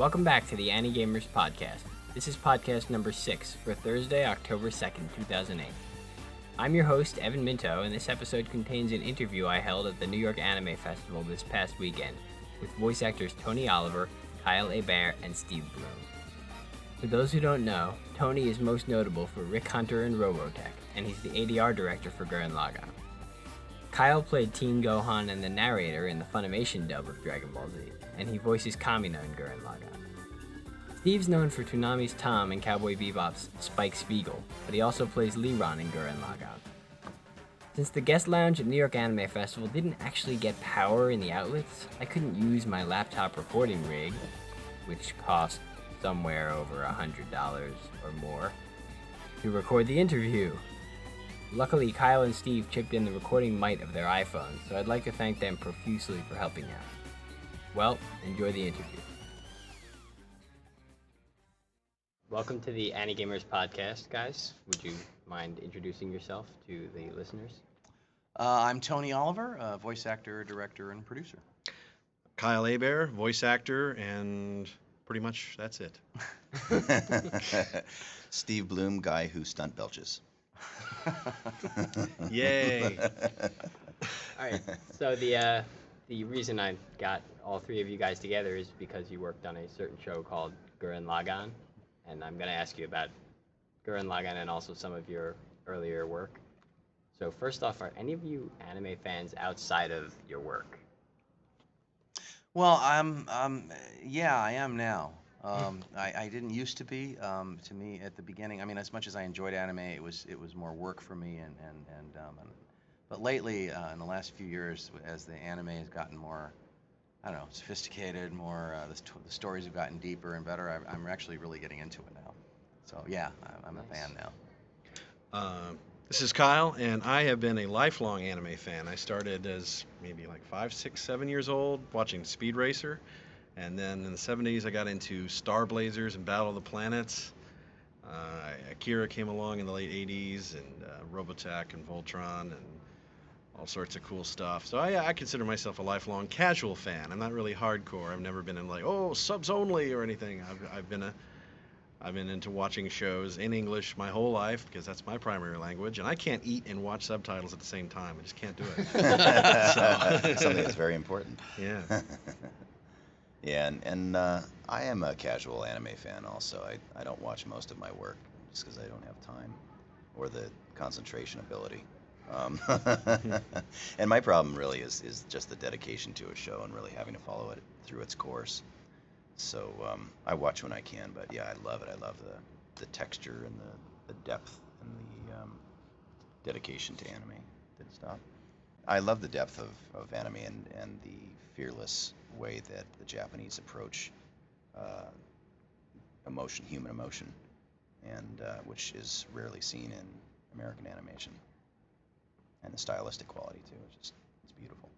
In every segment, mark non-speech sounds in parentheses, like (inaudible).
Welcome back to the Ani-Gamers Podcast. This is podcast number six for Thursday, October 2nd, 2008. I'm your host, Evan Minto, and this episode contains an interview I held at the New York Anime Festival this past weekend with voice actors Tony Oliver, Kyle Hebert, and Steve Blum. For those who don't know, Tony is most notable for Rick Hunter and Robotech, and he's the ADR director for Gurren Lagann. Kyle played Teen Gohan and the narrator in the Funimation dub of Dragon Ball Z, and he voices Kamina in Gurren Lagann. Steve's known for Toonami's Tom and Cowboy Bebop's Spike Spiegel, but he also plays Leeron in Gurren Lagann. Since the guest lounge at New York Anime Festival didn't actually get power in the outlets, I couldn't use my laptop recording rig, which cost somewhere over a hundred dollars or more, to record the interview. Luckily, Kyle and Steve chipped in the recording might of their iPhones, so I'd like to thank them profusely for helping out. Well, enjoy the interview. Welcome to the Ani-Gamers podcast, guys. Would you mind introducing yourself to the listeners? Uh, I'm Tony Oliver, uh, voice actor, director, and producer. Kyle Hebert, voice actor, and pretty much that's it. (laughs) (laughs) Steve Blum, guy who stunt belches. (laughs) (laughs) Yay! All right. So the uh, the reason I got all three of you guys together is because you worked on a certain show called Gurren Lagann, and I'm gonna ask you about Gurren Lagann and also some of your earlier work. So first off, are any of you anime fans outside of your work? Well, I'm, um, yeah, I am now. Um, I, I didn't used to be. Um, to me, at the beginning, I mean, as much as I enjoyed anime, it was it was more work for me. And and and, um, and but lately, uh, in the last few years, as the anime has gotten more, I don't know, sophisticated, more uh, the, st- the stories have gotten deeper and better. I, I'm actually really getting into it now. So yeah, I, I'm a fan now. Um, this is Kyle, and I have been a lifelong anime fan. I started as maybe like five, six, seven years old watching Speed Racer, and then in the 70s I got into Star Blazers and Battle of the Planets. Uh, Akira came along in the late 80s, and uh, Robotech and Voltron and all sorts of cool stuff. So I, I consider myself a lifelong casual fan. I'm not really hardcore. I've never been in like oh subs only or anything. I've, I've been a I've been into watching shows in English my whole life because that's my primary language, and I can't eat and watch subtitles at the same time. I just can't do it. (laughs) So- Something that's very important. yeah. (laughs) Yeah, and, and uh, I am a casual anime fan also. I, I don't watch most of my work just because I don't have time or the concentration ability. Um, (laughs) and my problem really is, is just the dedication to a show and really having to follow it through its course. So um, I watch when I can, but yeah, I love it. I love the, the texture and the, the depth and the um, dedication to anime. Didn't stop. I love the depth of, of anime and, and the fearless way that the Japanese approach uh, emotion, human emotion, and uh, which is rarely seen in American animation. And the stylistic quality too, it's just it's beautiful.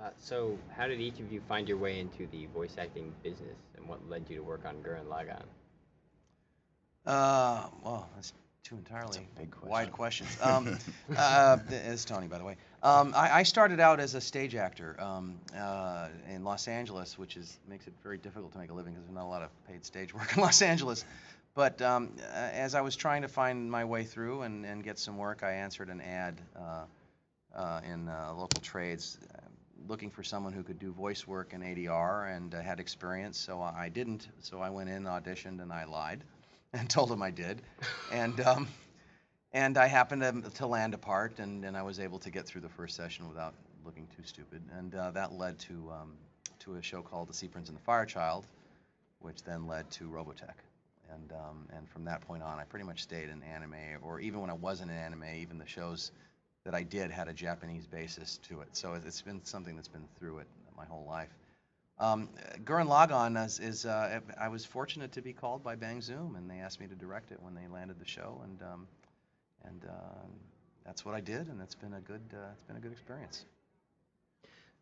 Uh, so how did each of you find your way into the voice acting business, and what led you to work on Gurren Lagann? Uh, well, that's two entirely big wide questions. (laughs) Um, uh, it's Tony, by the way. Um, I, I started out as a stage actor um, uh, in Los Angeles, which is makes it very difficult to make a living because there's not a lot of paid stage (laughs) work in Los Angeles. But um, uh, as I was trying to find my way through and, and get some work, I answered an ad uh, uh, in uh, local trades looking for someone who could do voice work in ADR and uh, had experience. So I I didn't. So I went in, auditioned, and I lied and told him I did. And um, and I happened to, to land a part, and, and I was able to get through the first session without looking too stupid. And uh, that led to um, to a show called The Sea Prince and the Fire Child, which then led to Robotech. And um, and from that point on, I pretty much stayed in anime, or even when I wasn't in anime, even the shows that I did had a Japanese basis to it. So it- it's been something that's been through it my whole life. Um, Gurren Lagann is, is uh, I was fortunate to be called by Bang Zoom, and they asked me to direct it when they landed the show, and um, and uh, that's what I did, and it's been a good uh, it's been a good experience.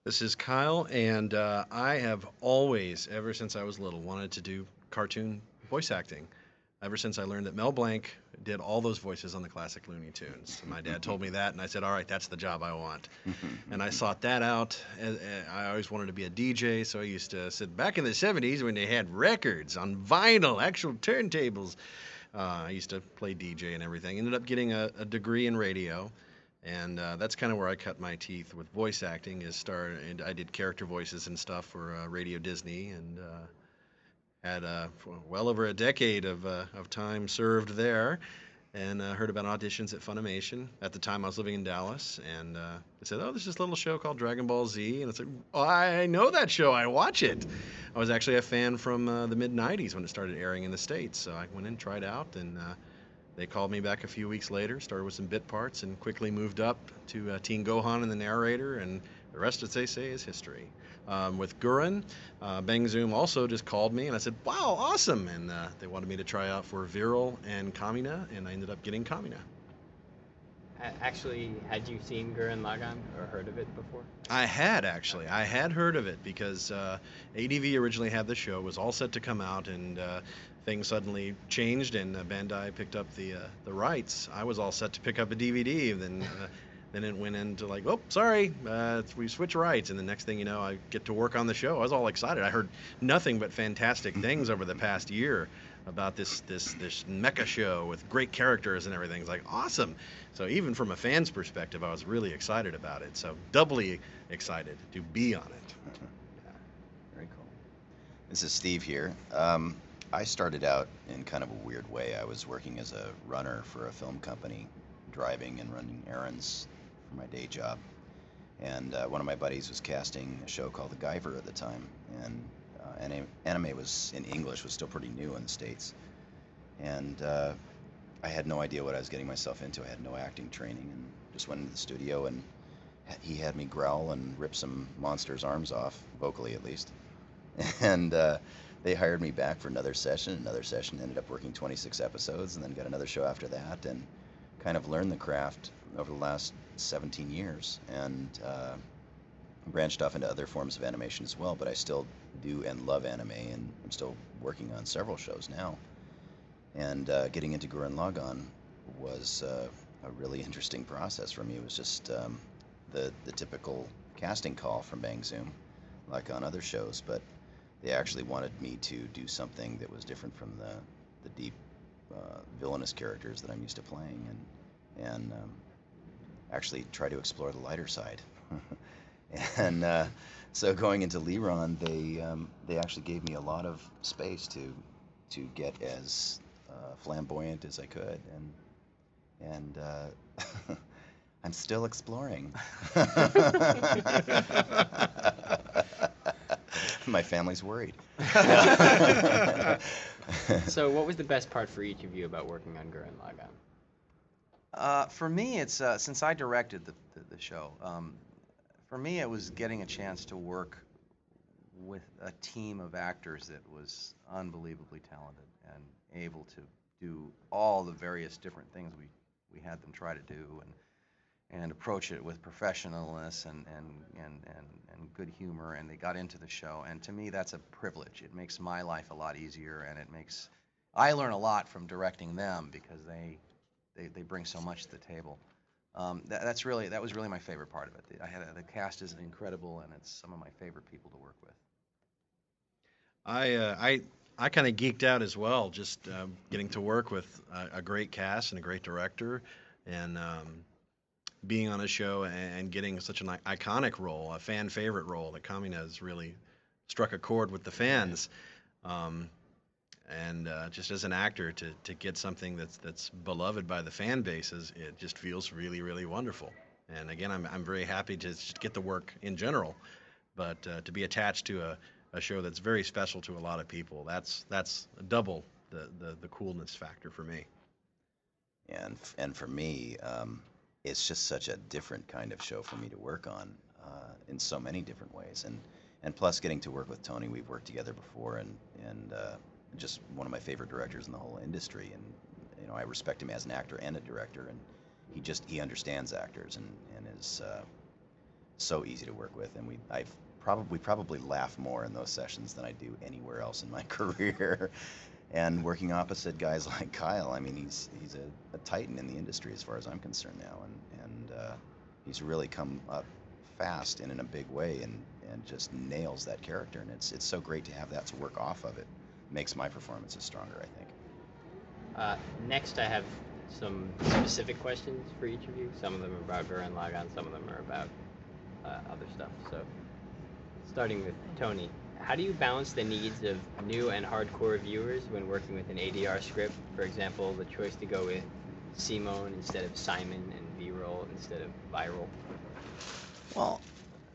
This is Kyle, and uh, I have always, ever since I was little, wanted to do cartoon voice acting. Ever since I learned that Mel Blanc did all those voices on the classic Looney Tunes. My dad told me that, and I said, "All right, that's the job I want." and I sought that out. I always wanted to be a DJ, so I used to sit back in the '70s when they had records on vinyl, actual turntables. Uh, I used to play DJ and everything. Ended up getting a, a degree in radio, and uh, that's kind of where I cut my teeth with voice acting. Is start and I did character voices and stuff for uh, Radio Disney, and uh, had uh, well over a decade of uh, of time served there. And uh, heard about auditions at Funimation. At the time, I was living in Dallas, and uh, they said, "Oh, there's this little show called Dragon Ball Z," and I said, oh, "I know that show. I watch it." I was actually a fan from uh, the mid '90s when it started airing in the states, so I went in, tried out, and uh, they called me back a few weeks later. Started with some bit parts, and quickly moved up to uh, Teen Gohan and the narrator, and the rest, as they say, is history. Um, with Gurren, uh, Bang Zoom also just called me, and I said, "Wow, awesome!" And uh, they wanted me to try out for Viral and Kamina, and I ended up getting Kamina. Actually, had you seen Gurren Lagann or heard of it before? I had actually. I had heard of it because uh, ADV originally had the show, was all set to come out, and uh, things suddenly changed, and uh, Bandai picked up the uh, the rights. I was all set to pick up a DVD, then uh, then it went into like, oh, sorry, uh, we switched rights, and the next thing you know, I get to work on the show. I was all excited. I heard nothing but fantastic (laughs) things over the past year about this this this mecha show with great characters and everything. It's like awesome. So even from a fan's perspective, I was really excited about it. So doubly excited to be on it. Yeah. (laughs) Very cool. This is Steve here. Um, I started out in kind of a weird way. I was working as a runner for a film company, driving and running errands for my day job. And uh, one of my buddies was casting a show called The Guyver at the time. And uh, anime, anime was in English was still pretty new in the states. And uh, I had no idea what I was getting myself into. I had no acting training, and just went into the studio and he had me growl and rip some monster's arms off, vocally at least. (laughs) And uh, they hired me back for another session. Another session ended up working 26 episodes, and then got another show after that, and kind of learned the craft over the last 17 years, and uh, branched off into other forms of animation as well. But I still do and love anime, and I'm still working on several shows now. And uh, getting into Gurren Lagann was uh, a really (laughs) interesting process for me. It was just um, the the typical casting call from Bang Zoom, like on other shows, but they actually wanted me to do something that was different from the the deep uh, villainous characters that I'm used to playing, and and um, actually try to explore the lighter side. (laughs) and uh, so going into Leeron, they um, they actually gave me a lot of space to to get as uh, flamboyant as I could, and and uh, (laughs) I'm still exploring. (laughs) My family's worried. (laughs) (laughs) So, what was the best part for each of you about working on Gurren Lagann? Uh, for me, it's uh, since I directed the, the, the show. Um, for me, it was getting a chance to work with a team of actors that was unbelievably talented and able to do all the various different things we, we had them try to do and and approach it with professionalism and, and, and, and, and good humor and they got into the show and to me that's a privilege it makes my life a lot easier and it makes i learn a lot from directing them because they they, they bring so much to the table. Um, that, that's really that was really my favorite part of it. The, I had a, the cast is incredible, and it's some of my favorite people to work with. I uh, I I kind of geeked out as well, just um, getting to work with a, a great cast and a great director, and um, being on a show and, getting such an iconic role, a fan favorite role that Kamina has really struck a chord with the fans. Um, and uh, just as an actor, to, to get something that's that's beloved by the fan bases, it just feels really really wonderful. And again, I'm I'm very happy to get the work in general, but uh, to be attached to a, a show that's very special to a lot of people, that's that's double the, the, the coolness factor for me. and and for me, um, it's just such a different kind of show for me to work on uh, in so many different ways, and and plus getting to work with Tony, we've worked together before, and and uh, just one of my favorite directors in the whole industry, and you know I respect him as an actor and a director, and he just he understands actors and and is uh, so easy to work with, and we I've probably probably laugh more in those sessions than I do anywhere else in my (laughs) career. And working opposite guys (laughs) like Kyle. I mean, he's he's a, a titan in the industry as far as I'm concerned now, and and uh, he's really come up fast and in a big way, and and just nails that character. And it's it's so great to have that to work off of. It makes my performances stronger, I think. Uh, next, I have some specific questions for each of you. Some of them are about Gurren Lagann, some of them are about uh, other stuff. So, starting with Tony, how do you balance the needs of new and hardcore viewers when working with an ADR script? For example, the choice to go with Simone instead of Simon and V-roll instead of viral. Well,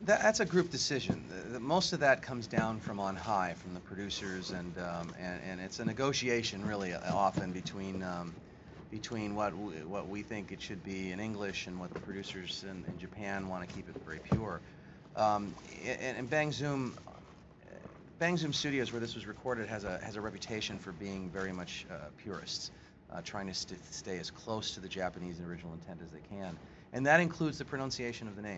that, that's a group decision. The, the, most of that comes down from on high, from the producers, and um, and, and it's a negotiation really uh, often between um, between what we, what we think it should be in English and what the producers in, in Japan want to keep it very pure. Um, and, and Bang Zoom, Bang Zoom Studios, where this was recorded, has a has a reputation for being very much uh, purists, uh, trying to st- stay as close to the Japanese original intent as they can, and that includes the pronunciation of the name.